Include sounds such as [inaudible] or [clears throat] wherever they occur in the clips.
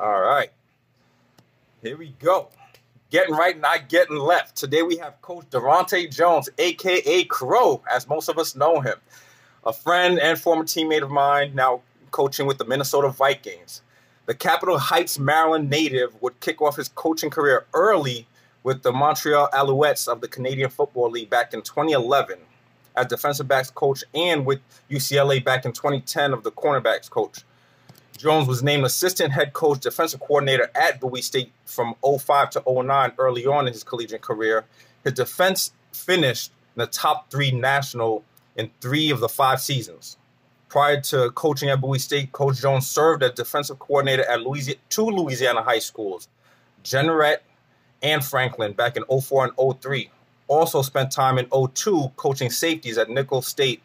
All right. Here we go. Getting right, not getting left. Today we have Coach Daronte Jones, aka Crow, as most of us know him. A friend and former teammate of mine, now coaching with the Minnesota Vikings. The Capitol Heights, Maryland native would kick off his coaching career early with the Montreal Alouettes of the Canadian Football League back in 2011 as defensive backs coach and with UCLA back in 2010 of the cornerbacks coach. Jones was named assistant head coach, defensive coordinator at Bowie State from 05 to 09 early on in his collegiate career. His defense finished in the top three national in three of the five seasons. Prior to coaching at Bowie State, Coach Jones served as defensive coordinator at Louisiana, two Louisiana high schools, Jeanerette and Franklin, back in 04 and 03. Also spent time in 02 coaching safeties at Nicholls State.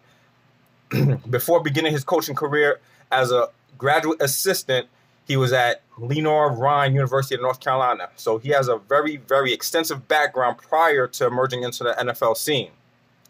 [clears throat] Before beginning his coaching career as a graduate assistant, he was at Lenoir-Rhyne University of North Carolina. So he has a very, very extensive background prior to emerging into the NFL scene.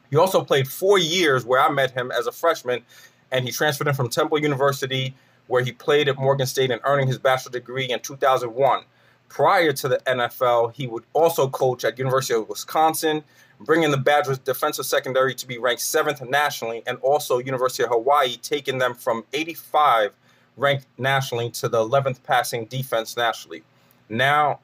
He also played four years where I met him as a freshman, and he transferred in from Temple University, where he played at Morgan State and earning his bachelor's degree in 2001. Prior to the NFL, he would also coach at University of Wisconsin, bringing the Badgers defensive secondary to be ranked seventh nationally, and also University of Hawaii, taking them from 85 ranked nationally to the 11th passing defense nationally. Now,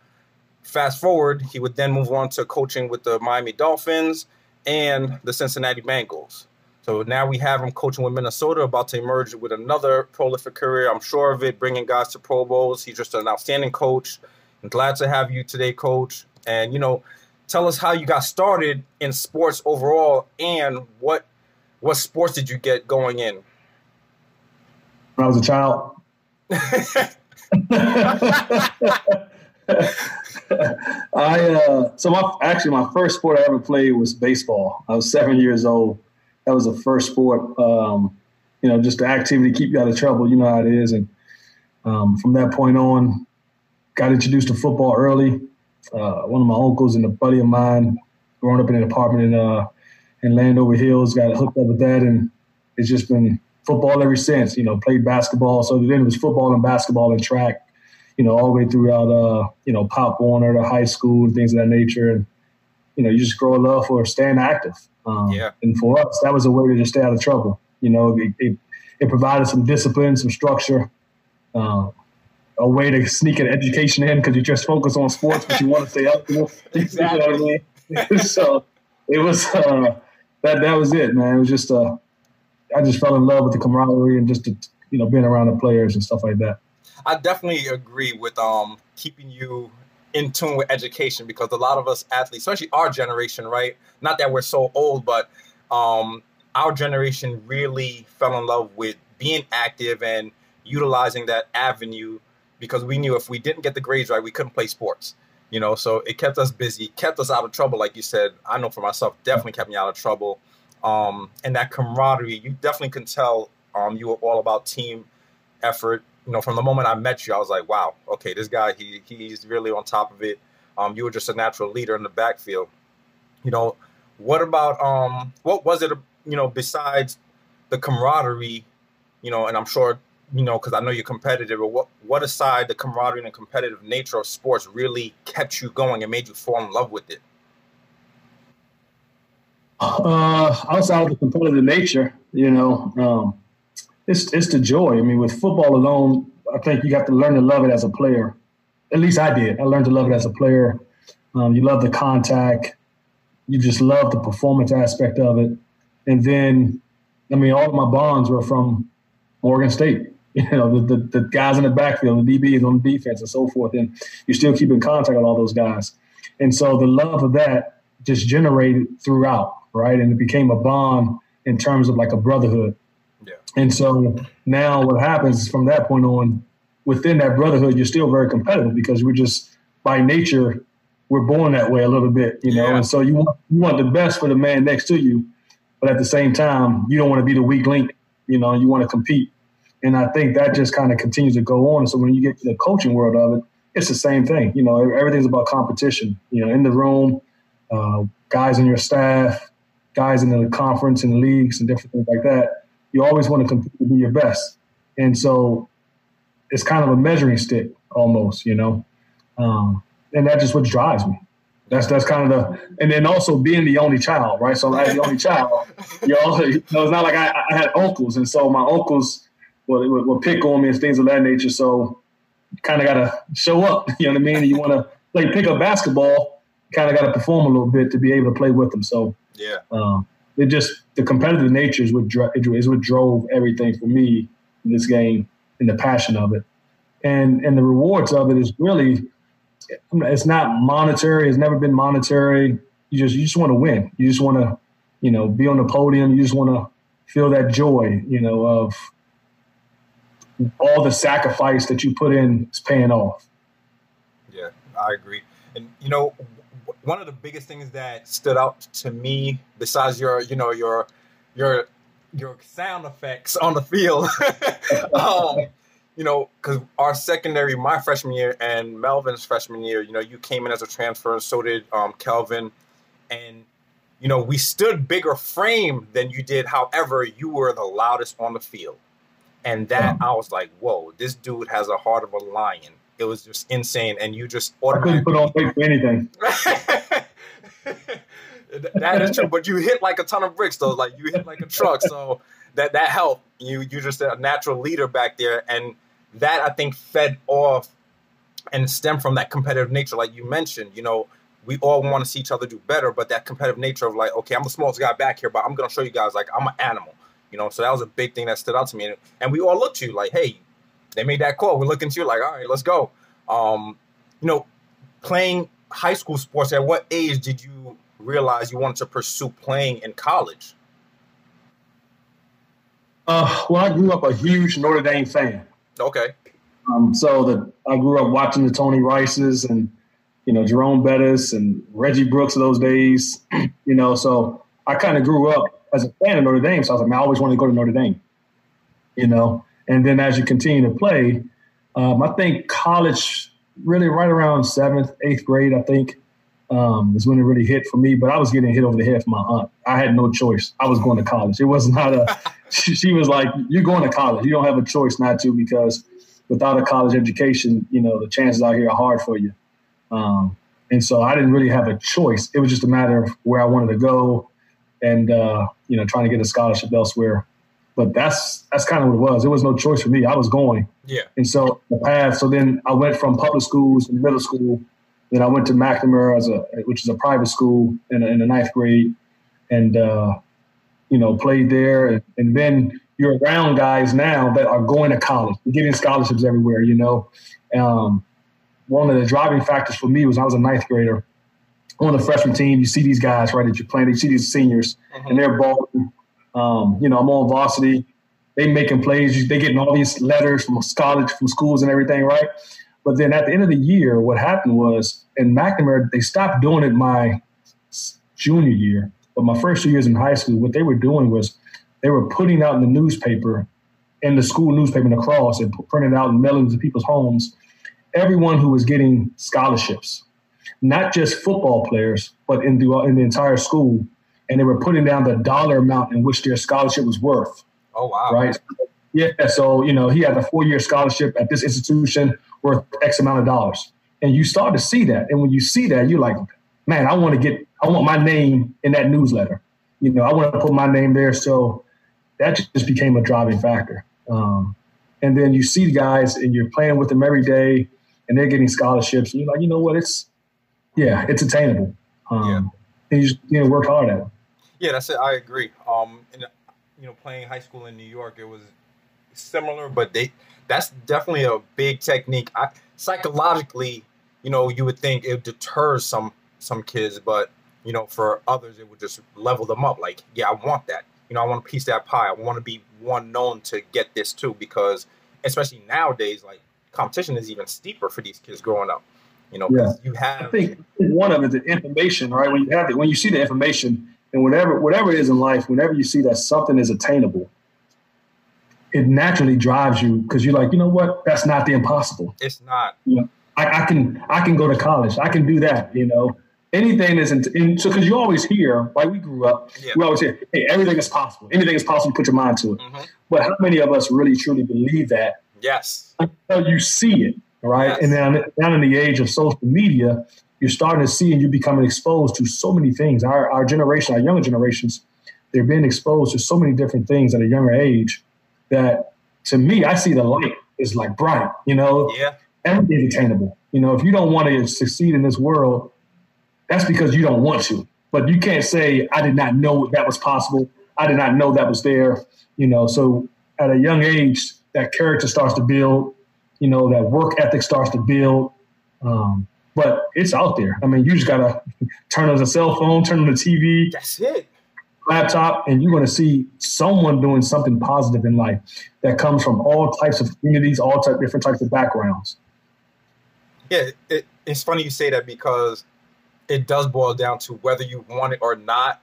fast forward, he would then move on to coaching with the Miami Dolphins and the Cincinnati Bengals. So now we have him coaching with Minnesota, about to emerge with another prolific career. I'm sure of it, bringing guys to Pro Bowls. He's just an outstanding coach. I'm glad to have you today, coach. And, you know, tell us how you got started in sports overall and what what sports did you get going in? When I was a child. [laughs] I uh, so my actually my first sport I ever played was baseball. I was seven years old. That was the first sport. Um, you know, just the activity keep you out of trouble. You know how it is, and um, from that point on, got introduced to football early. Uh, one of my uncles and a buddy of mine, growing up in an apartment in uh, in Landover Hills, got hooked up with that, and it's just been football ever since. You know, played basketball. So then it was football and basketball and track. You know, all the way throughout. Uh, you know, Pop Warner to high school and things of that nature. And you know, you just grow a love for staying active. Um, yeah. And for us, that was a way to just stay out of trouble. You know, it, it, it provided some discipline, some structure. Uh, a way to sneak an education in because you just focus on sports, but you want to stay up. exactly. [laughs] You know I mean? [laughs] so it was uh, that. That was it, man. It was just uh, I just fell in love with the camaraderie and just the, you know being around the players and stuff like that. I definitely agree with um keeping you in tune with education because a lot of us athletes, especially our generation, right? Not that we're so old, but um our generation really fell in love with being active and utilizing that avenue because we knew if we didn't get the grades right, we couldn't play sports. You know, so it kept us busy, kept us out of trouble, like you said. I know for myself, definitely kept me out of trouble um, and that camaraderie. You definitely can tell um, you were all about team effort. You know, from the moment I met you, I was like, wow, okay, this guy, he he's really on top of it. Um, you were just a natural leader in the backfield. You know, what about um, what was it? You know, besides the camaraderie, you know, and I'm sure you know because I know you're competitive. But what what aside the camaraderie and competitive nature of sports really kept you going and made you fall in love with it? Uh, outside of the competitive nature, you know, um, it's it's the joy. I mean, with football alone, I think you have to learn to love it as a player. At least I did. I learned to love it as a player. Um, you love the contact. You just love the performance aspect of it. And then, I mean, all of my bonds were from Morgan State. [laughs] You know, the, the, the guys in the backfield, the DBs on the defense, and so forth. And you still keep in contact with all those guys. And so the love of that just generated throughout right? And it became a bond in terms of like a brotherhood. Yeah. And so now what happens from that point on, within that brotherhood, you're still very competitive because we're just by nature, we're born that way a little bit, you know. Yeah. And so you want you want the best for the man next to you, but at the same time, you don't want to be the weak link, you know. You want to compete, and I think that just kind of continues to go on. So when you get to the coaching world of it, it's the same thing. You know, everything's about competition. You know, in the room, uh, guys on your staff, guys in the conference and leagues and different things like that, you always want to compete to be your best. And so it's kind of a measuring stick. almost, you know. Um, and that just what drives me. That's that's kind of the, and then also being the only child, right? So as the only child, you know, [laughs] you know it's not like I, I, had uncles, and so my uncles would, would, would pick on me and things of that nature. So kind of got to show up, [laughs] you know what I mean? You want to play pickup basketball, kind of got to perform a little bit to be able to play with them. So yeah, um, it just the competitive nature is what dro- is what drove everything for me in this game and the passion of it, and and the rewards of it is really it's not monetary. It's never been monetary. You just you just want to win. You just want to, you know, be on the podium. You just want to feel that joy, you know, of all the sacrifice that you put in is paying off. Yeah, I agree. And you know, one of the biggest things that stood out to me, besides your, you know, your your your sound effects on the field, [laughs] um, you know, because our secondary, my freshman year and Melvin's freshman year, you know, you came in as a transfer, and so did um, Kelvin, and you know, we stood bigger frame than you did. However, you were the loudest on the field, and that yeah. I was like, whoa, this dude has a heart of a lion. It was just insane, and you just automatically put on for anything. [laughs] that is true, but you hit like a ton of bricks though. Like you hit like a truck, so that that helped. You you just a natural leader back there, and that I think fed off and stemmed from that competitive nature, like you mentioned. You know, we all want to see each other do better, but that competitive nature of like, okay, I'm the smallest guy back here, but I'm gonna show you guys like I'm an animal. You know, so that was a big thing that stood out to me, and, and we all looked to you like, hey, they made that call. We're looking to you like, all right, let's go. Um, you know, playing high school sports. At what age did you realize you wanted to pursue playing in college? Uh, well, I grew up a huge Notre Dame fan. Okay. Um, so that I grew up watching the Tony Rices and you know Jerome Bettis and Reggie Brooks of those days. [clears throat] you know, so I kind of grew up as a fan of Notre Dame. So I was like, man, I always wanted to go to Notre Dame. You know, and then as you continue to play, um, I think college really right around seventh, eighth grade, I think. Um, is when it really hit for me. But I was getting hit over the head from my aunt. I had no choice. I was going to college. It was not a [laughs] she, she was like, "You're going to college. You don't have a choice not to because without a college education, you know the chances out here are hard for you." Um, and so I didn't really have a choice. It was just a matter of where I wanted to go, and uh, you know, trying to get a scholarship elsewhere. But that's that's kind of what it was. It was no choice for me. I was going. Yeah. And so the path. So then I went from public schools in middle school. Then I went to McNamara as a which is a private school in, in the ninth grade, and uh, you know, played there. And, and, then you're around guys now that are going to college, getting scholarships everywhere, you know. Um, one of the driving factors for me was I was a ninth grader on the freshman team. You see these guys, right, that you're playing, you see these seniors, mm-hmm. and they're balling. Um, you know, I'm on varsity. They making plays. They getting all these letters from college, from schools, and everything, right? But then at the end of the year, what happened was in McNamara, they stopped doing it my junior year. But my first two years in high school, what they were doing was they were putting out in the newspaper, in the school newspaper in the cross, and printing out and mailing to people's homes, everyone who was getting scholarships, not just football players, but in the in the entire school, and they were putting down the dollar amount in which their scholarship was worth. Oh wow! Right. Yeah. So you know he had a four year scholarship at this institution worth X amount of dollars, and you start to see that, and when you see that, you're like, man, I want to get I want my name in that newsletter. You know, I want to put my name there. So that just became a driving factor. Um, and then you see the guys and you're playing with them every day and they're getting scholarships. And you're like, you know what? It's, yeah, it's attainable. Um, yeah. And you just you know, work hard at it. Yeah, that's it. I agree. Um, and, you know, playing high school in New York, it was similar, but they, that's definitely a big technique. I, psychologically, you know, you would think it deters some some kids, but you know, for others, it would just level them up. Like, yeah, I want that. You know, I want a piece that pie. I want to be one known to get this too, because especially nowadays, like competition is even steeper for these kids growing up. You know, yeah. you have. I think one of it, the information, right? When you have it, when you see the information, and whatever whatever it is in life, whenever you see that something is attainable, it naturally drives you because you're like, you know what? That's not the impossible. It's not. You know, I, I can I can go to college. I can do that. You know, anything is in, in so because you always hear like we grew up yeah. we always hear hey everything is possible anything is possible put your mind to it mm-hmm. but how many of us really truly believe that yes until you see it right? Yes. And then down in the age of social media, you're starting to see and you're becoming exposed to so many things. Our, our generation, our younger generations, they're being exposed to so many different things at a younger age that to me, I see the light is like bright, you know? Yeah. Everything's attainable. You know, if you don't want to succeed in this world, that's because you don't want to. But you can't say, I did not know that was possible. I did not know that was there. You know, so at a young age, that character starts to build, you know, that work ethic starts to build. Um, but it's out there. I mean, you just gotta [laughs] turn on the cell phone, turn on the TV. That's it. Laptop, and you're gonna see someone doing something positive in life that comes from all types of communities, all type, different types of backgrounds. Yeah, it, it's funny you say that because it does boil down to whether you want it or not.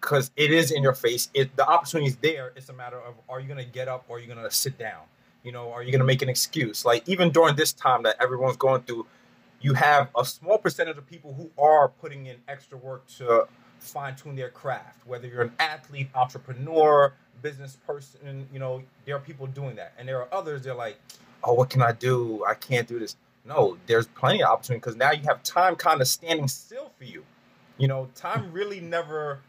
Because it is in your face. It, the opportunity is there. It's a matter of are you going to get up or are you going to sit down? You know, are you going to make an excuse? Like even during this time that everyone's going through, you have a small percentage of people who are putting in extra work to fine tune their craft. Whether you're an athlete, entrepreneur, business person, you know, there are people doing that. And there are others, they're like, oh, what can I do? I can't do this. No, there's plenty of opportunity because now you have time kind of standing still for you. You know, time really never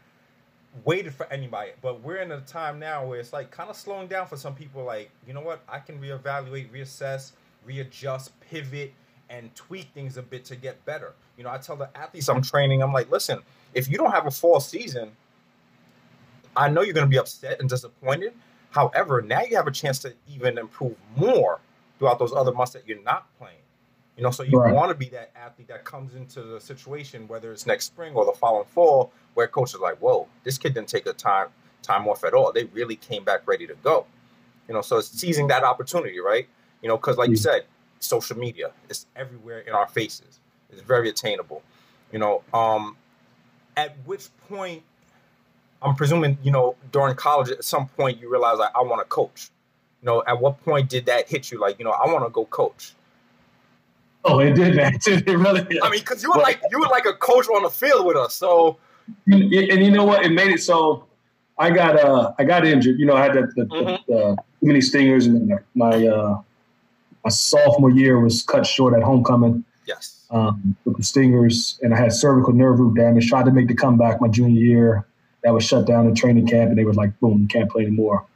waited for anybody, but we're in a time now where it's like kind of slowing down for some people. Like, you know what? I can reevaluate, reassess, readjust, pivot, and tweak things a bit to get better. You know, I tell the athletes I'm training, I'm like, listen, if you don't have a fall season, I know you're going to be upset and disappointed. However, now you have a chance to even improve more throughout those other months that you're not playing. You know, so you right. want to be that athlete that comes into the situation, whether it's next spring or the following fall, where coach is like, "Whoa, this kid didn't take a time time off at all. They really came back ready to go." You know, so it's seizing that opportunity, right? You know, because like you said, social media. It's everywhere in our faces. It's very attainable. You know, um, at which point, I'm presuming, you know, during college, at some point you realize like I want to coach. You know, at what point did that hit you? Like, you know, I want to go coach. Oh, it did, man. [laughs] It really. Did. I mean, because you were like you were like a coach on the field with us, so. And you know what? It made it so. I got uh I got injured. You know, I had the, the, mm-hmm. the, too many stingers, and my uh my sophomore year was cut short at homecoming. Yes. Um, with the stingers, and I had cervical nerve root damage. Tried to make the comeback my junior year. That was shut down in training camp, and they were like, "Boom, you can't play anymore."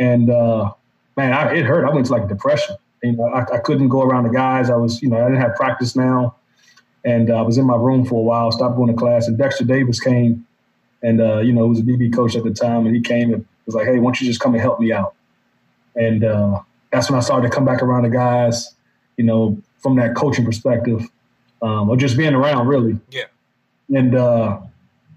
And uh, man, I, it hurt. I went to like depression. You know, I, I, couldn't go around the guys. I was, you know, I didn't have practice now, and uh, I was in my room for a while. Stopped going to class, and Dexter Davis came, and uh, you know, he was a DB coach at the time, and he came and was like, "Hey, why don't you just come and help me out?" And uh, that's when I started to come back around the guys, you know, from that coaching perspective, um, or just being around really. Yeah. And uh,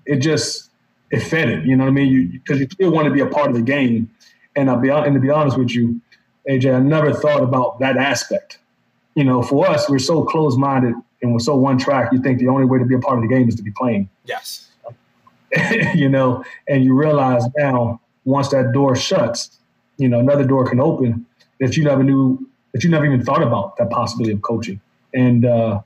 it just it fed it, you know what I mean? Because you, you, still want to be a part of the game. And I'll be and to be honest with you, AJ, I never thought about that aspect. You know, for us, we're so close minded and we're so one track. You think the only way to be a part of the game is to be playing. Yes. [laughs] you know, and you realize now once that door shuts, you know, another door can open that you never knew that you never even thought about that possibility of coaching. And uh,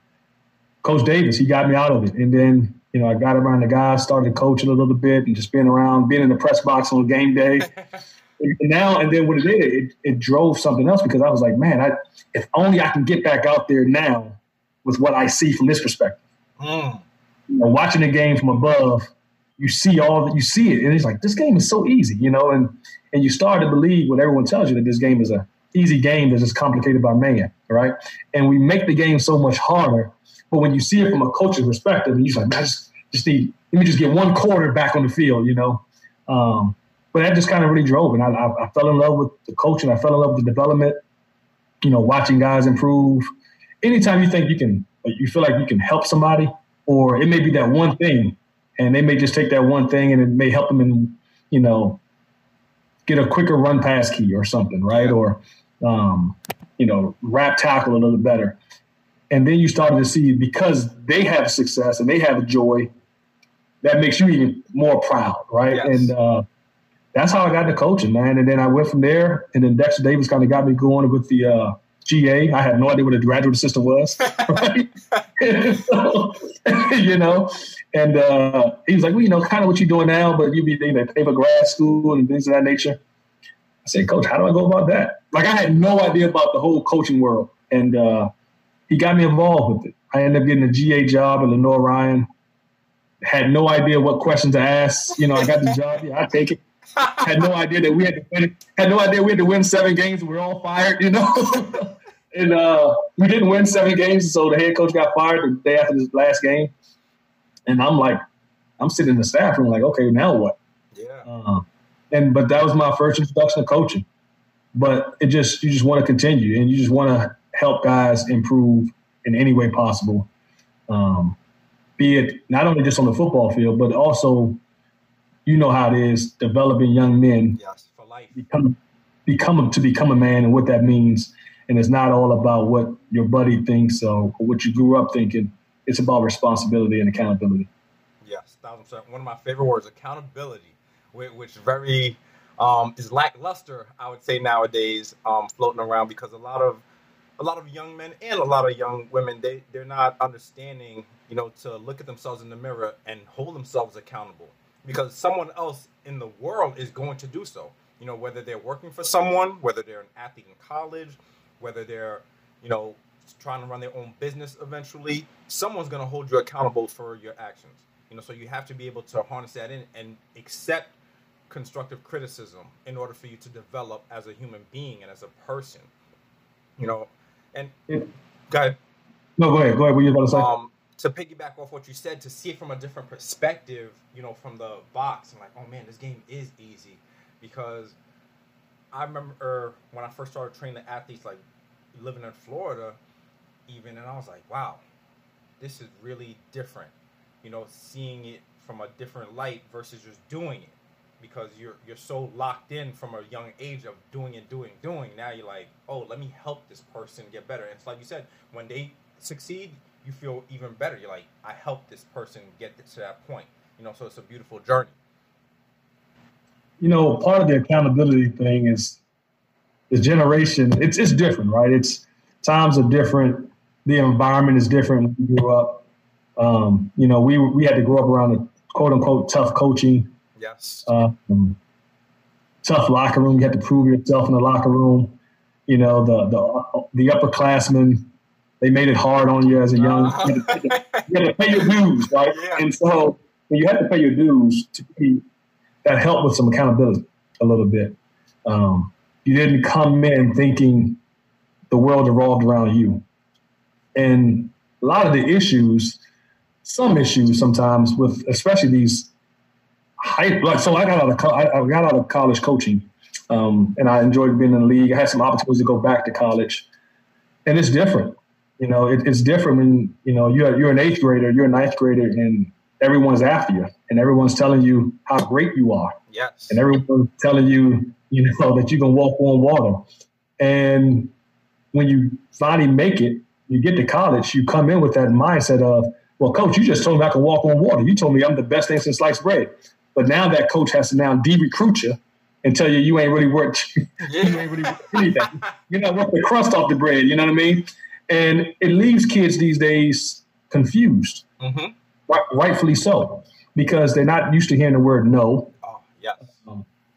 Coach Davis, he got me out of it. And then you know I got around the guys, started coaching a little bit, and just being around, being in the press box on game day. [laughs] and now and then what it did, it, it drove something else because I was like, man, I, if only I can get back out there now with what I see from this perspective. Mm. You know, watching the game from above, you see all that you see it, and it's like this game is so easy, you know, and and you start to believe what everyone tells you that this game is a easy game that's just complicated by man, right? And we make the game so much harder. But when you see it from a coach's perspective, you're like, I just, just need, let me just get one quarter back on the field, you know? Um, but that just kind of really drove. And I, I, I, fell in love with the coaching. I fell in love with the development, you know, watching guys improve. Anytime you think you can, you feel like you can help somebody, or it may be that one thing, and they may just take that one thing and it may help them in, you know, get a quicker run pass key or something, right? Or um, you know, wrap tackle a little better. And then you started to see because they have success and they have joy, that makes you even more proud, right? Yes. And uh, that's how I got into coaching, man. And then I went from there, and then Dexter Davis kind of got me going with the uh, GA. I had no idea what a graduate assistant was, [laughs] right? [laughs] so, [laughs] you know, and uh, he was like, well, you know, kind of what you're doing now, but you'd be know, pay for grad school and things of that nature. I said, Coach, how do I go about that? Like I had no idea about the whole coaching world. And uh, he got me involved with it. I ended up getting a GA job at Lenoir-Rhyne. Had no idea what questions to ask. You know, I got the job. Yeah, I take it. had no idea that we had to win. Had no idea we had to win seven games. We were all fired. You know, [laughs] and uh, we didn't win seven games, so the head coach got fired the day after this last game. And I'm like, I'm sitting in the staff room, like, okay, now what? Yeah. Uh, and but that was my first introduction to coaching. But it just you just want to continue, and you just want to help guys improve in any way possible. Um, be it not only just on the football field, but also, you know how it is developing young men. Yes, for life. Become, become to become a man, and what that means. And it's not all about what your buddy thinks or what you grew up thinking. It's about responsibility and accountability. Yes, thousand percent. One of my favorite words, accountability, which very um, is lackluster, I would say nowadays, um, floating around because a lot of a lot of young men and a lot of young women they they're not understanding, you know, to look at themselves in the mirror and hold themselves accountable because someone else in the world is going to do so. You know, whether they're working for someone, whether they're an athlete in college, whether they're, you know, trying to run their own business eventually, someone's going to hold you accountable for your actions. You know, so you have to be able to harness that in and accept constructive criticism in order for you to develop as a human being and as a person. You know, and Yeah. go ahead. No, go ahead. Go ahead. What you about to say? Um, to piggyback off what you said, to see it from a different perspective, you know, from the box, and like, oh man, this game is easy, because I remember when I first started training the athletes, like living in Florida, even, and I was like, wow, this is really different, you know, seeing it from a different light versus just doing it, because you're you're so locked in from a young age of doing and doing doing. Now you're like, oh, let me help this person get better. And it's like you said, when they succeed, you feel even better. You're like, I helped this person get to that point. You know, so it's a beautiful journey. you know, part of the accountability thing is the generation. It's it's different, right? It's times are different. The environment is different. We grew up, um, you know, we we had to grow up around the quote unquote tough coaching, Yes. um, tough locker room. You had to prove yourself in the locker room. You know, the the the upperclassmen. They made it hard on you as a young. Uh-huh. You, had to, you had to pay your dues, right? [laughs] Yeah. And so when you had to pay your dues, to me, that helped with some accountability a little bit. Um, you didn't come in thinking the world revolved around you, and a lot of the issues, some issues sometimes with, especially these Like, so I got out of co- I, I got out of college coaching, um, and I enjoyed being in the league. I had some opportunities to go back to college, and it's different. You know, it, it's different when you know you're you're an eighth grader, you're a ninth grader, and everyone's after you, and everyone's telling you how great you are, yes. and everyone's telling you, you know, [laughs] that you can walk on water. And when you finally make it, you get to college, you come in with that mindset of, well, coach, you just told me I can walk on water. You told me I'm the best thing since sliced bread. But now that coach has to now de-recruit you and tell you you ain't really worth [laughs] you ain't really worth anything. You're not worth the crust off the bread. You know what I mean? And it leaves kids these days confused, mm-hmm. right, rightfully so, because they're not used to hearing the word no, Oh, yes.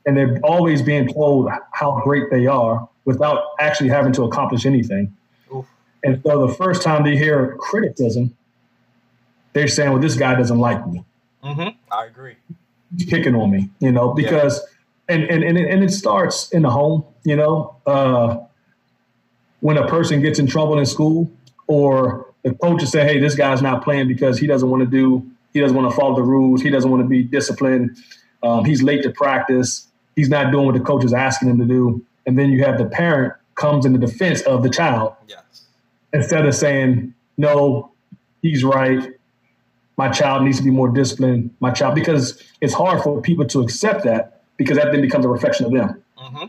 and they're always being told how great they are without actually having to accomplish anything. Oof. And so the first time they hear criticism, they're saying, "Well, this guy doesn't like me. Mm-hmm. I agree. Picking on me." You know, because and and and it, and it starts in the home. You know, uh, when a person gets in trouble in school, or the coaches say, "Hey, this guy's not playing because he doesn't want to do, he doesn't want to follow the rules, he doesn't want to be disciplined, um, he's late to practice, he's not doing what the coach is asking him to do," and then you have the parent comes in the defense of the child Yes. instead of saying, no, he's right. My child needs to be more disciplined. My child, because it's hard for people to accept that because that then becomes a reflection of them. Mm-hmm.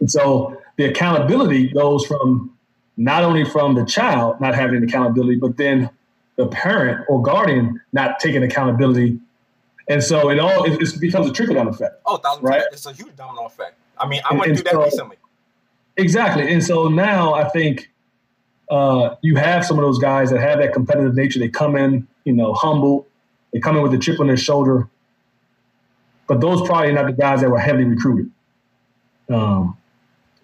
And so the accountability goes from not only from the child not having accountability, but then the parent or guardian not taking accountability. And so it all it, it becomes a trickle down effect. Oh, Right. It's a huge domino effect. I mean, I And- went and through that so- recently. Exactly. And so now I think uh, you have some of those guys that have that competitive nature. They come in, you know, humble. They come in with a chip on their shoulder. But those probably are not the guys that were heavily recruited. Um,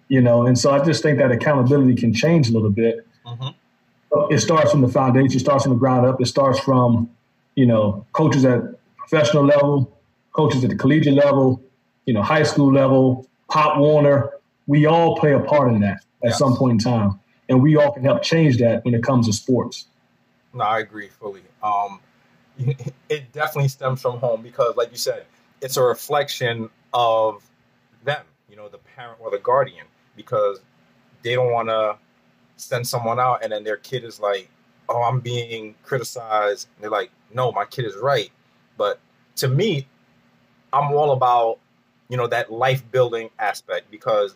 you know, and so I just think that accountability can change a little bit. Mm-hmm. it starts from the foundation, it starts from the ground up. It starts from, you know, coaches at professional level, coaches at the collegiate level, you know, high school level, Pop Warner. We all play a part in that at yes. some point in time, and we all can help change that when it comes to sports. No, I agree fully. Um, [laughs] it definitely stems from home because, like you said, it's a reflection of them, you know, the parent or the guardian, because they don't want to send someone out and then their kid is like, oh, I'm being criticized. And they're like, no, my kid is right. But to me, I'm all about, you know, that life building aspect because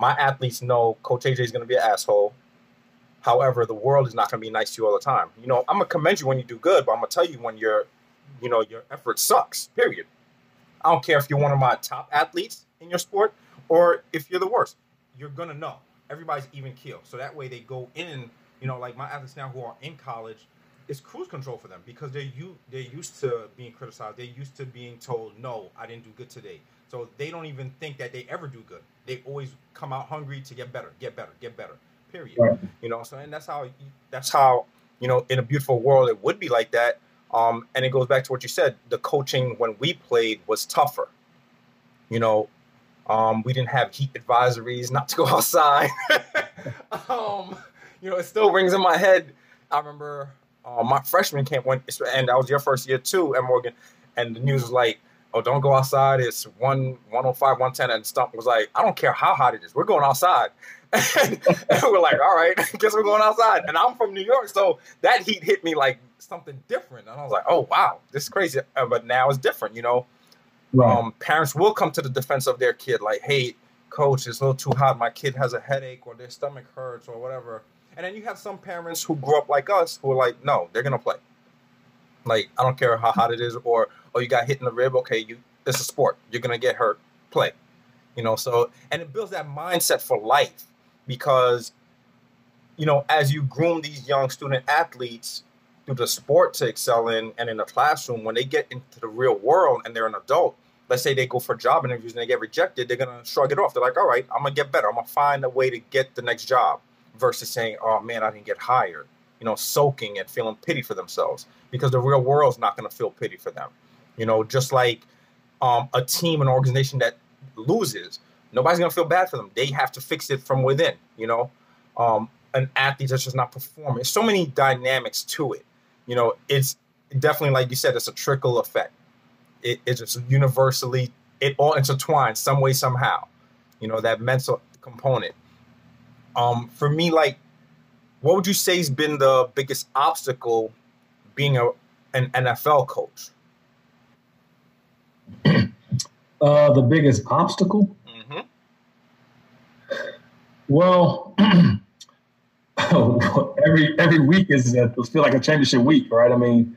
my athletes know Coach AJ is going to be an asshole. However, the world is not going to be nice to you all the time. You know, I'm to commend you when you do good, but I'm to tell you when your, you know, your effort sucks, period. I don't care if you're one of my top athletes in your sport or if you're the worst. You're to know everybody's even keel. So that way they go in, you know, like my athletes now who are in college, it's cruise control for them because they're you they're used to being criticized. They're used to being told, no, I didn't do good today. So they don't even think that they ever do good. They always come out hungry to get better, get better, get better. Period. Right. You know, so and that's how that's how you know in a beautiful world it would be like that. Um, and it goes back to what you said. The coaching when we played was tougher. You know, um, we didn't have heat advisories not to go [laughs] outside. [laughs] um, you know, it still rings in my head. I remember uh, my freshman camp went, and that was your first year too at Morgan, and the news was like, "Oh, don't go outside. It's one 105, 110." And Stump was like, "I don't care how hot it is. We're going outside." [laughs] and [laughs] we're like, "All right, [laughs] guess we're going outside." And I'm from New York, so that heat hit me like something different, and I was like, "Oh wow, this is crazy." Uh, but now it's different, you know. Right. Um, parents will come to the defense of their kid, like, "Hey, coach, it's a little too hot. My kid has a headache, or their stomach hurts, or whatever." And then you have some parents who grew up like us who are like, "No, they're gonna play. Like, I don't care how hot it is, or oh, you got hit in the rib. Okay, you it's a sport. You're gonna get hurt. Play." You know, so and it builds that mindset for life because, you know, as you groom these young student athletes through the sport to excel in and in the classroom, when they get into the real world and they're an adult, let's say they go for job interviews and they get rejected, they're gonna shrug it off. They're like, all right, I'm gonna get better. I'm gonna find a way to get the next job versus saying, oh man, I didn't get hired, you know, soaking and feeling pity for themselves because the real world's not gonna feel pity for them. You know, just like um, a team, an organization that loses, nobody's gonna feel bad for them. They have to fix it from within, you know. Um, an athlete that's just not performing. There's so many dynamics to it you know, it's definitely like you said, it's a trickle effect. It, it's just universally it all intertwines some way somehow. You know that mental component. Um, for me, like, what would you say has been the biggest obstacle being a an NFL coach? [clears throat] Uh, the biggest obstacle? Mm-hmm. Well, [clears throat] every every week is it feel like a championship week, right? I mean,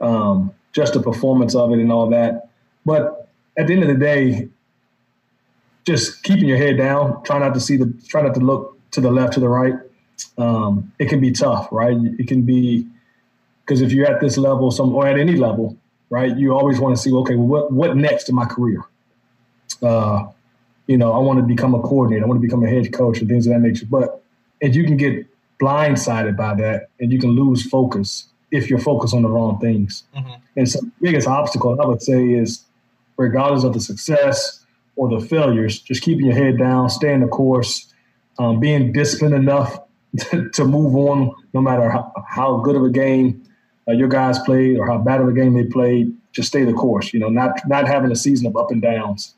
um, just the performance of it and all that. But at the end of the day, just keeping your head down, try not to see the, try not to look to the left, to the right. Um, it can be tough, right? It can be because if you're at this level, some or at any level, right, you always want to see, okay, what what next in my career? Uh, you know, I want to become a coordinator, I want to become a head coach, and things of that nature. But if you can get blindsided by that and you can lose focus if you're focused on the wrong things. Mm-hmm. And so the biggest obstacle I would say is regardless of the success or the failures, just keeping your head down, staying the course, um, being disciplined enough [laughs] to, to, move on no matter how, how good of a game uh, your guys played or how bad of a game they played, just stay the course, you know, not not having a season of up and downs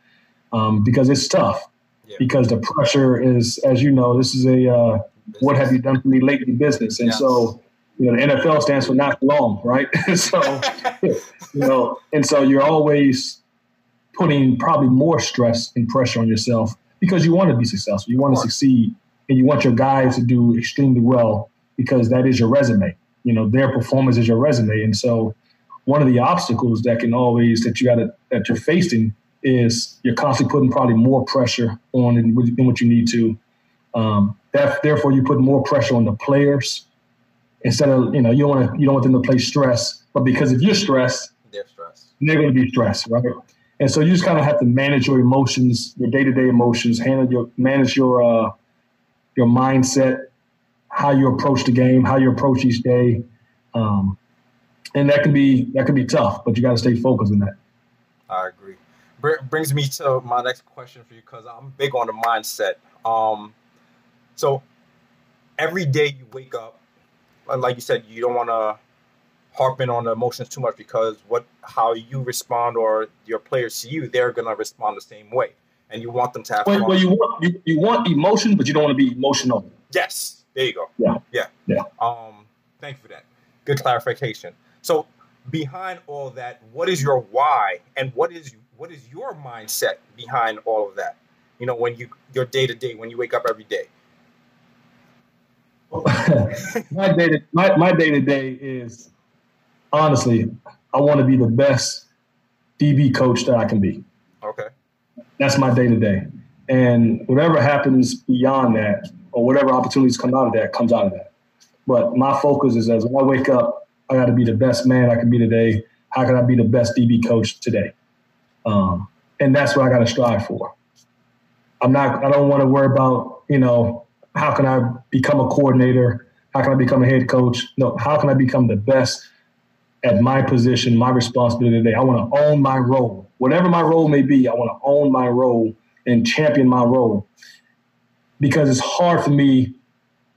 um, because it's tough. Yeah. Because the pressure is, as you know, this is a uh, what have you done for me lately business. And yes. so, you know, the NFL stands for not long, right? [laughs] so, [laughs] you know, and so you're always putting probably more stress and pressure on yourself because you want to be successful. You want to succeed and you want your guys to do extremely well because that is your resume. You know, their performance is your resume. And so one of the obstacles that can always that you got to that you're facing is you're constantly putting probably more pressure on than what you need to. Um, that, therefore, you put more pressure on the players instead of you know you don't want to you don't want them to play stress, but because if you're stressed, they're stressed. They're going to be stressed, right? And so you just kind of have to manage your emotions, your day to day emotions, handle your manage your uh, your mindset, how you approach the game, how you approach each day, um, and that can be that can be tough. But you got to stay focused in that. I agree. Br- brings me to my next question for you because I'm big on the mindset. Um, so every day you wake up, like you said, you don't want to harp in on the emotions too much because what how you respond or your players see you, they're gonna respond the same way, and you want them to have. Well, well you want you, you want emotion, but you don't want to be emotional. Yes, there you go. Yeah, yeah, yeah. Um, thank you for that. Good clarification. So behind all that, what is your why, and what is what is your mindset behind all of that? You know, when you your day to day, when you wake up every day. [laughs] my day to my, my day to day is honestly, I want to be the best DB coach that I can be. Okay. That's my day to day. And whatever happens beyond that, or whatever opportunities come out of that, comes out of that. But my focus is as I wake up, I got to be the best man I can be today. How can I be the best DB coach today? Um, and that's what I got to strive for. I'm not. I don't want to worry about you know how can I become a coordinator? How can I become a head coach? No, how can I become the best at my position, my responsibility today. I want to own my role. Whatever my role may be, I want to own my role and champion my role because it's hard for me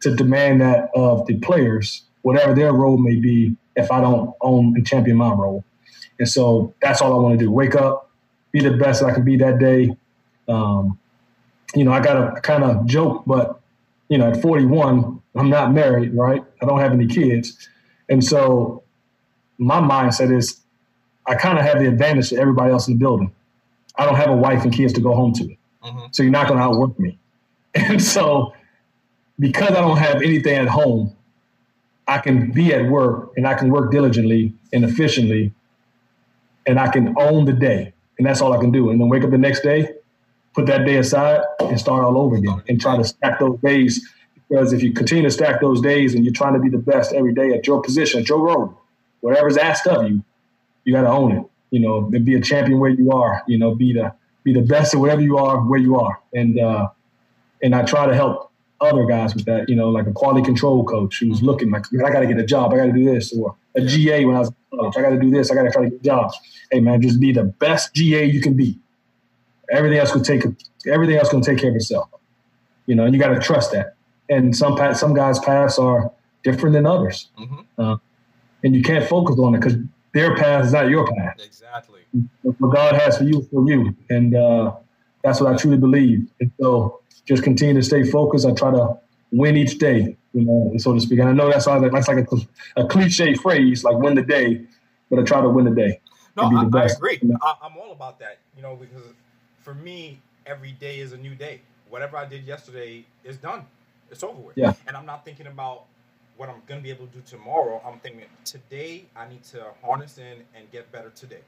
to demand that of the players, whatever their role may be, if I don't own and champion my role. And so that's all I want to do. Wake up, be the best I can be that day. Um, you know, I got to kind of joke, but, you know, at 41, I'm not married, right? I don't have any kids. And so my mindset is I kind of have the advantage to everybody else in the building. I don't have a wife and kids to go home to. Mm-hmm. So you're not going to outwork me. [laughs] And so because I don't have anything at home, I can be at work and I can work diligently and efficiently and I can own the day. And that's all I can do. And then wake up the next day, put that day aside and start all over again and try to stack those days. Because if you continue to stack those days and you're trying to be the best every day at your position, at your role, whatever's asked of you, you got to own it. You know, and be a champion where you are. You know, be the be the best at whatever you are where you are. And uh, and I try to help other guys with that. You know, like a quality control coach who's looking like I got to get a job. I got to do this, or a GA when I was in college. I got to do this. I got to try to get jobs. Hey man, just be the best GA you can be. Everything else will take everything else to take care of itself. You know, and you got to trust that. And some some guys' paths are different than others. Mm-hmm. Uh, and you can't focus on it because their path is not your path. Exactly. What God has for you is for you, and uh, that's what I truly believe. And so, just continue to stay focused. I try to win each day, you know, so to speak. And I know that's all, that's like a, a cliche phrase, like win the day, but I try to win the day. No, I, I, agree. I, I'm all about that, you know, because for me, every day is a new day. Whatever I did yesterday is done. It's over with. Yeah. And I'm not thinking about what I'm gonna be able to do tomorrow, I'm thinking today I need to harness in and get better today.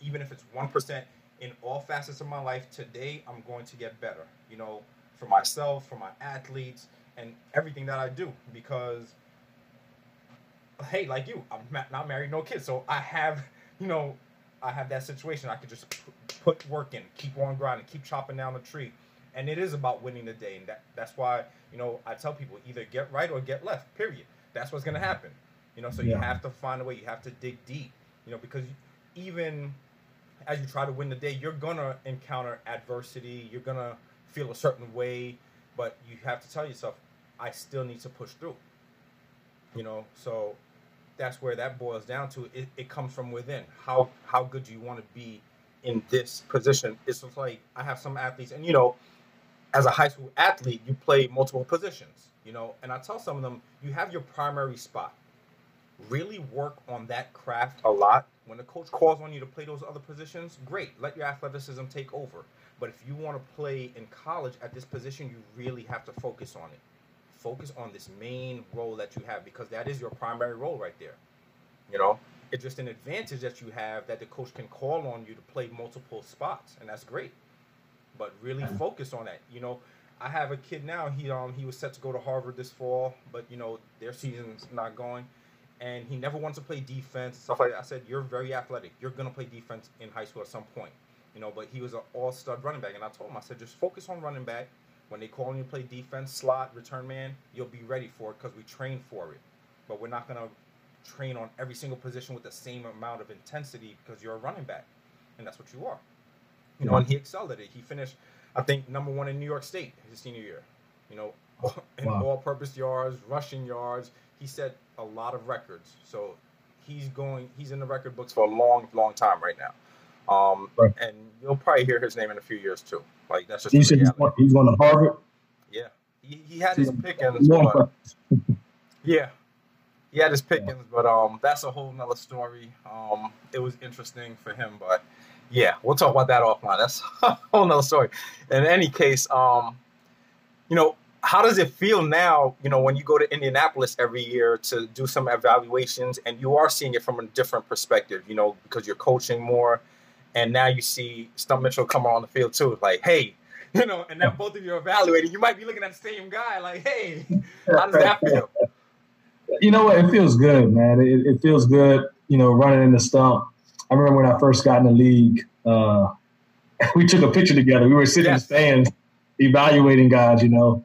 Even if it's one percent in all facets of my life, today I'm going to get better. You know, for myself, for my athletes, and everything that I do. Because, hey, like you, I'm not married, no kids, so I have, you know, I have that situation. I could just put work in, keep on grinding, keep chopping down the tree and it is about winning the day, and that that's why you know I tell people either get right or get left. Period. That's what's gonna happen. You know, so yeah. you have to find a way. You have to dig deep. You know, because even as you try to win the day, you're gonna encounter adversity. You're gonna feel a certain way, but you have to tell yourself, I still need to push through. You know, so that's where that boils down to. It, it comes from within. How how good do you want to be in this position? It's just like I have some athletes, and you know, as a high school athlete, you play multiple positions, you know, and I tell some of them, you have your primary spot. Really work on that craft a lot. When the coach calls on you to play those other positions, great. Let your athleticism take over. But if you want to play in college at this position, you really have to focus on it. Focus on this main role that you have because that is your primary role right there. You know, it's just an advantage that you have that the coach can call on you to play multiple spots, and that's great but really focus on that. You know, I have a kid now. He um he was set to go to Harvard this fall, but you know their season's not going, and he never wants to play defense stuff like that. I said, "You're very athletic. You're gonna play defense in high school at some point." You know, but he was an all-stud running back, and I told him, I said, "Just focus on running back. When they call you to play defense, slot, return man, you'll be ready for it because we train for it. But we're not gonna train on every single position with the same amount of intensity because you're a running back, and that's what you are. You know, and he excelled at it. He finished, I think, number one in New York State his senior year. You know, [laughs] in wow. all-purpose yards, rushing yards. He set a lot of records. So he's going. He's in the record books for a long, long time right now. Um, right. and you'll probably hear his name in a few years too. Like that's just. You said he's going, he's going to Harvard. Yeah, he, he had his pickings. [laughs] But, yeah, he had his pickings, but um, that's a whole nother story. Um, it was interesting for him, but yeah, we'll talk about that offline. That's [laughs] a whole nother story. In any case, um, you know, how does it feel now, you know, when you go to Indianapolis every year to do some evaluations and you are seeing it from a different perspective, you know, because you're coaching more and now you see Stump Mitchell come on the field too, like, hey, [laughs] you know, and now both of you are evaluating. You might be looking at the same guy, like, hey, [laughs] how does that feel? You know what? It feels good, man. It, it feels good, you know, running in the stump. I remember when I first got in the league, uh, [laughs] we took a picture together. We were sitting yes. in the stands evaluating guys, you know.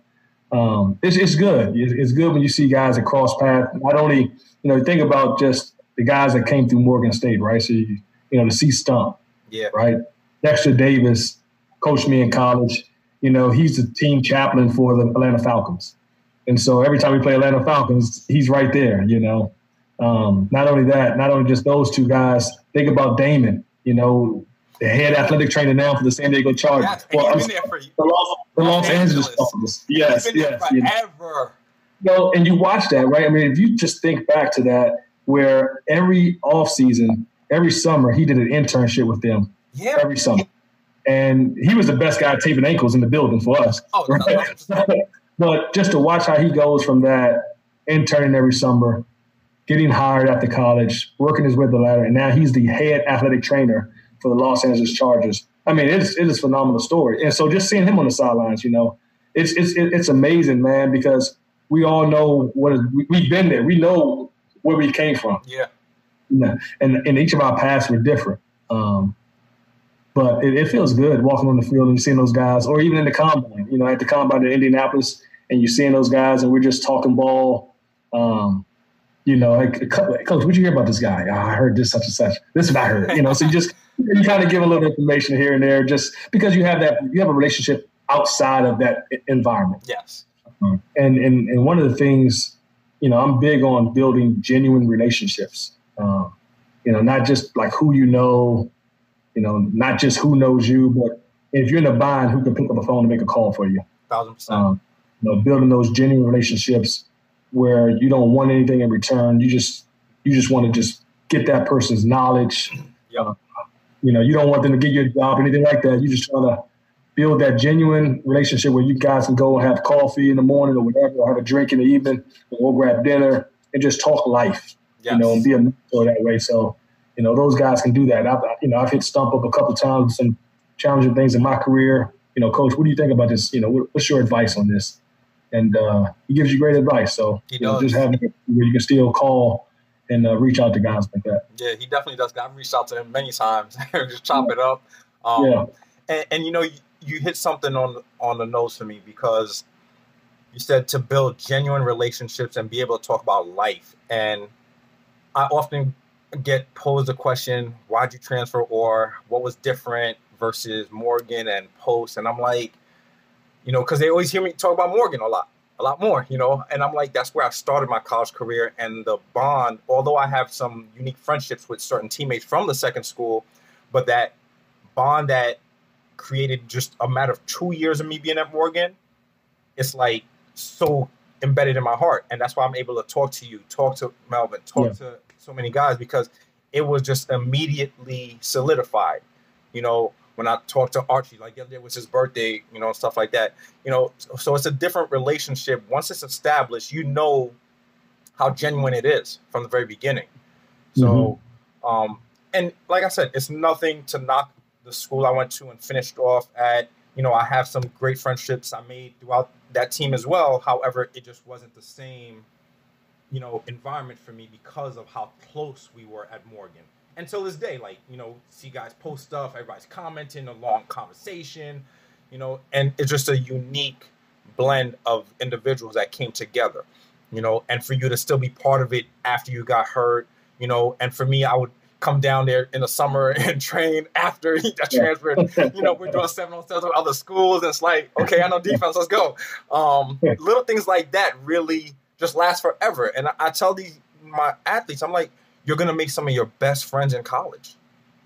Um, it's, it's good. It's good when you see guys that cross paths. Not only, you know, think about just the guys that came through Morgan State, right? So, you, you know, to see Stump, yeah. Right. Dexter Davis coached me in college. You know, he's the team chaplain for the Atlanta Falcons. And so every time we play Atlanta Falcons, he's right there, you know. Um, not only that, not only just those two guys, think about Damon, you know, the head athletic trainer now for the San Diego Chargers. Yes, well, been there for, the Los, the Los Angeles Chargers. Yes, yes. Forever. You know, and you watch that, right? I mean, if you just think back to that, where every offseason every summer he did an internship with them. Yeah. Every summer. And he was the best guy taping ankles in the building for us. Oh, right? [laughs] but just to watch how he goes from that interning every summer, getting hired after college, working his way the ladder, and now he's the head athletic trainer for the Los Angeles Chargers. I mean, it's it is a phenomenal story. And so just seeing him on the sidelines, you know, it's it's it's amazing, man, because we all know what is, we've been there. We know where we came from. Yeah. Yeah, and, and each of our paths were different. Um, but it, it, feels good walking on the field and seeing those guys, or even in the combine. You know, at the combine in Indianapolis, and you're seeing those guys, and we're just talking ball. Um, you know, like, coach, what'd you hear about this guy? Oh, I heard this, such and such. This is what I heard. You know, so you just [laughs] you kind of give a little information here and there, just because you have that you have a relationship outside of that environment. Yes. Um, and and and one of the things, you know, I'm big on building genuine relationships. Um, you know, not just like who you know, you know, not just who knows you, but if you're in a bind, who can pick up a phone and make a call for you? Thousand percent. Um, you know, building those genuine relationships where you don't want anything in return. You just you just want to just get that person's knowledge. Yeah. Uh, you know, you don't want them to get you a job, anything like that. You just try to build that genuine relationship where you guys can go and have coffee in the morning or whatever, or have a drink in the evening, or go grab dinner and just talk life yes. you know, and be a mentor that way. So, you know, those guys can do that. I've, you know, I've hit stump up a couple times and challenging things in my career. You know, coach, what do you think about this? You know, what, what's your advice on this? And uh, he gives you great advice. So, he you know, just having where you can still call and uh, reach out to guys like that. Yeah, he definitely does. I've reached out to him many times. [laughs] just chop it up. Um, yeah. And, and, you know, you, you hit something on on the nose for me because you said to build genuine relationships and be able to talk about life. And I often get posed the question, why'd you transfer or what was different versus Morgan and Post? And I'm like, you know, because they always hear me talk about Morgan a lot, a lot more, you know, and I'm like, that's where I started my college career. And the bond, although I have some unique friendships with certain teammates from the second school, but that bond that created just a matter of two years of me being at Morgan, it's like so embedded in my heart. And that's why I'm able to talk to you, talk to Melvin, talk yeah. to so many guys because it was just immediately solidified. You know, when I talk to Archie, like yesterday was his birthday, you know, stuff like that. You know, so it's a different relationship. Once it's established, you know how genuine it is from the very beginning. So, mm-hmm. um, and like I said, it's nothing to knock the school I went to and finished off at. You know, I have some great friendships I made throughout that team as well. However, it just wasn't the same you know, environment for me because of how close we were at Morgan. Until this day, like, you know, see guys post stuff, everybody's commenting, a long conversation, you know, and it's just a unique blend of individuals that came together, you know, and for you to still be part of it after you got hurt, you know, and for me, I would come down there in the summer [laughs] and train after [laughs] he got transferred. you know, we're doing seven on seven with other schools, and it's like, okay, I know defense, let's go. Um, little things like that really just last forever. And I, I tell these my athletes, I'm like, you're gonna make some of your best friends in college.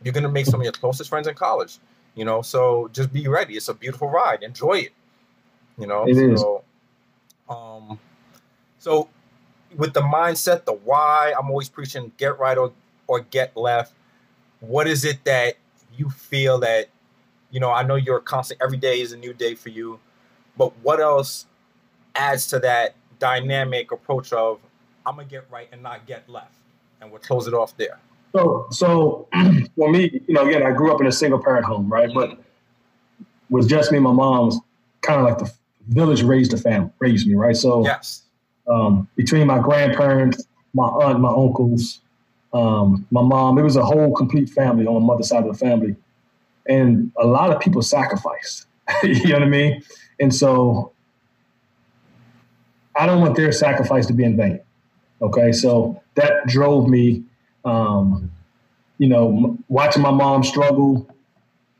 You're gonna make some of your closest friends in college. You know, so just be ready. It's a beautiful ride. Enjoy it. You know, It is. so um so with the mindset, the why, I'm always preaching get right or or get left. What is it that you feel that you know, I know you're constant every day is a new day for you, but what else adds to that dynamic approach of I'm gonna get right and not get left? And we'll close it off there. So, so [clears throat] for me, you know, again, I grew up in a single parent home, right? But with just me and my mom was kind of like the village raised the family, raised me, right? So, Yes. um, between my grandparents, my aunt, my uncles, um, my mom, it was a whole complete family on my mother's side of the family, and a lot of people sacrificed. [laughs] you know what I mean? And so, I don't want their sacrifice to be in vain. Okay, so that drove me. Um, you know, watching my mom struggle.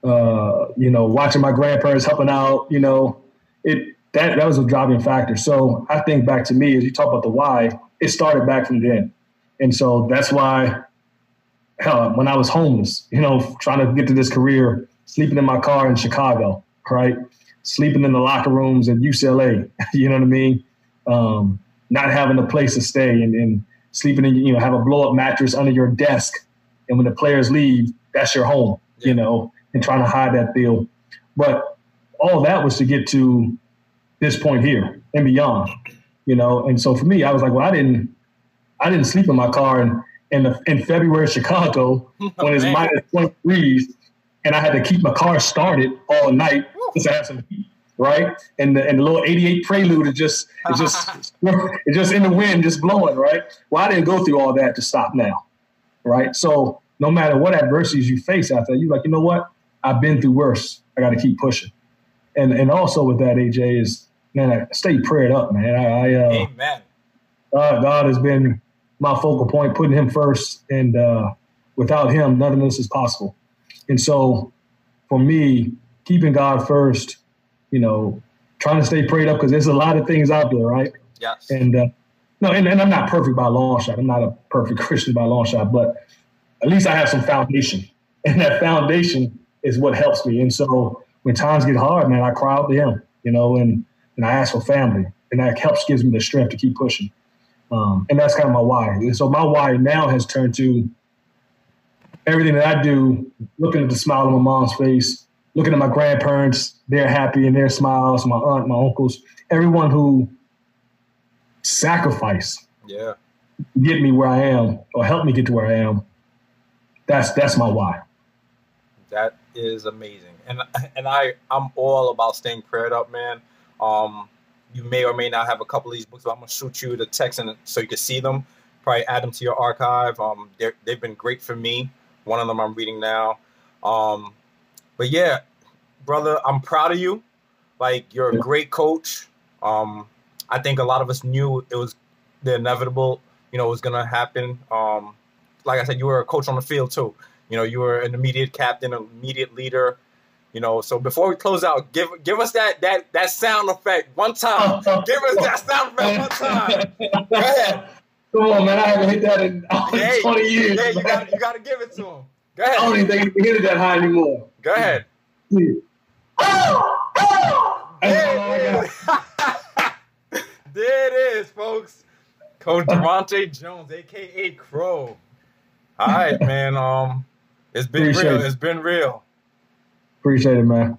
Uh, you know, watching my grandparents helping out. You know, it that that was a driving factor. So I think back to me as you talk about the why, it started back from then, and so that's why. Hell, when I was homeless, you know, trying to get to this career, sleeping in my car in Chicago, right, sleeping in the locker rooms at UCLA, [laughs] you know what I mean, um, not having a place to stay, and, and sleeping in, you know, have a blow up mattress under your desk, and when the players leave, that's your home, you know, and trying to hide that deal, but all that was to get to this point here and beyond, you know. And so for me, I was like, well, I didn't, I didn't sleep in my car in in, the, in February, Chicago, [laughs] when it's minus twenty degrees, and I had to keep my car started all night just to have some heat, right? And the, and the little eighty eight Prelude is just it's just [laughs] it's just in the wind, just blowing, right? Well, I didn't go through all that to stop now, right? So no matter what adversities you face after, you're like, you know what? I've been through worse. I got to keep pushing and and also with that, AJ is man, I stay prayed up, man. I, I uh, Amen. God, God has been my focal point, putting Him first, and uh, without Him, none of this is possible. And so, for me, keeping God first, you know, trying to stay prayed up because there's a lot of things out there, right? Yes. And uh, no, and, and I'm not perfect by long shot. I'm not a perfect [laughs] Christian by long shot, but at least I have some foundation, [laughs] and that foundation is what helps me. And so when times get hard, man, I cry out to Him, you know, and and I ask for family, and that helps gives me the strength to keep pushing. Um, and that's kind of my why. And so my why now has turned to everything that I do, looking at the smile on my mom's face, looking at my grandparents, they're happy and their smiles, my aunt, my uncles, everyone who sacrificed yeah. to get me where I am or help me get to where I am. That's that's my why. That is amazing, and and I I'm all about staying prayed up, man. Um, you may or may not have a couple of these books, but I'm gonna shoot you the text and so you can see them. Probably add them to your archive. Um, they've been great for me. One of them I'm reading now. Um, but yeah, brother, I'm proud of you. Like you're a great coach. Um, I think a lot of us knew it was the inevitable. You know, it was gonna happen. Um, like I said, you were a coach on the field too. You know, you were an immediate captain, an immediate leader. You know, so before we close out, give give us that that that sound effect one time. [laughs] give us that sound effect one time. Go [laughs] ahead. Come on, man. I haven't hit that in [laughs] Hey, 20 years. Yeah, you got you got to give it to him. Go ahead. I don't even think you can hit it that high anymore. Go ahead. That's [laughs] all there it is, folks. Coach Devontae Jones, aka Crow. All right, man. Um, it's been Appreciate real. it. It's been real. Appreciate it, man.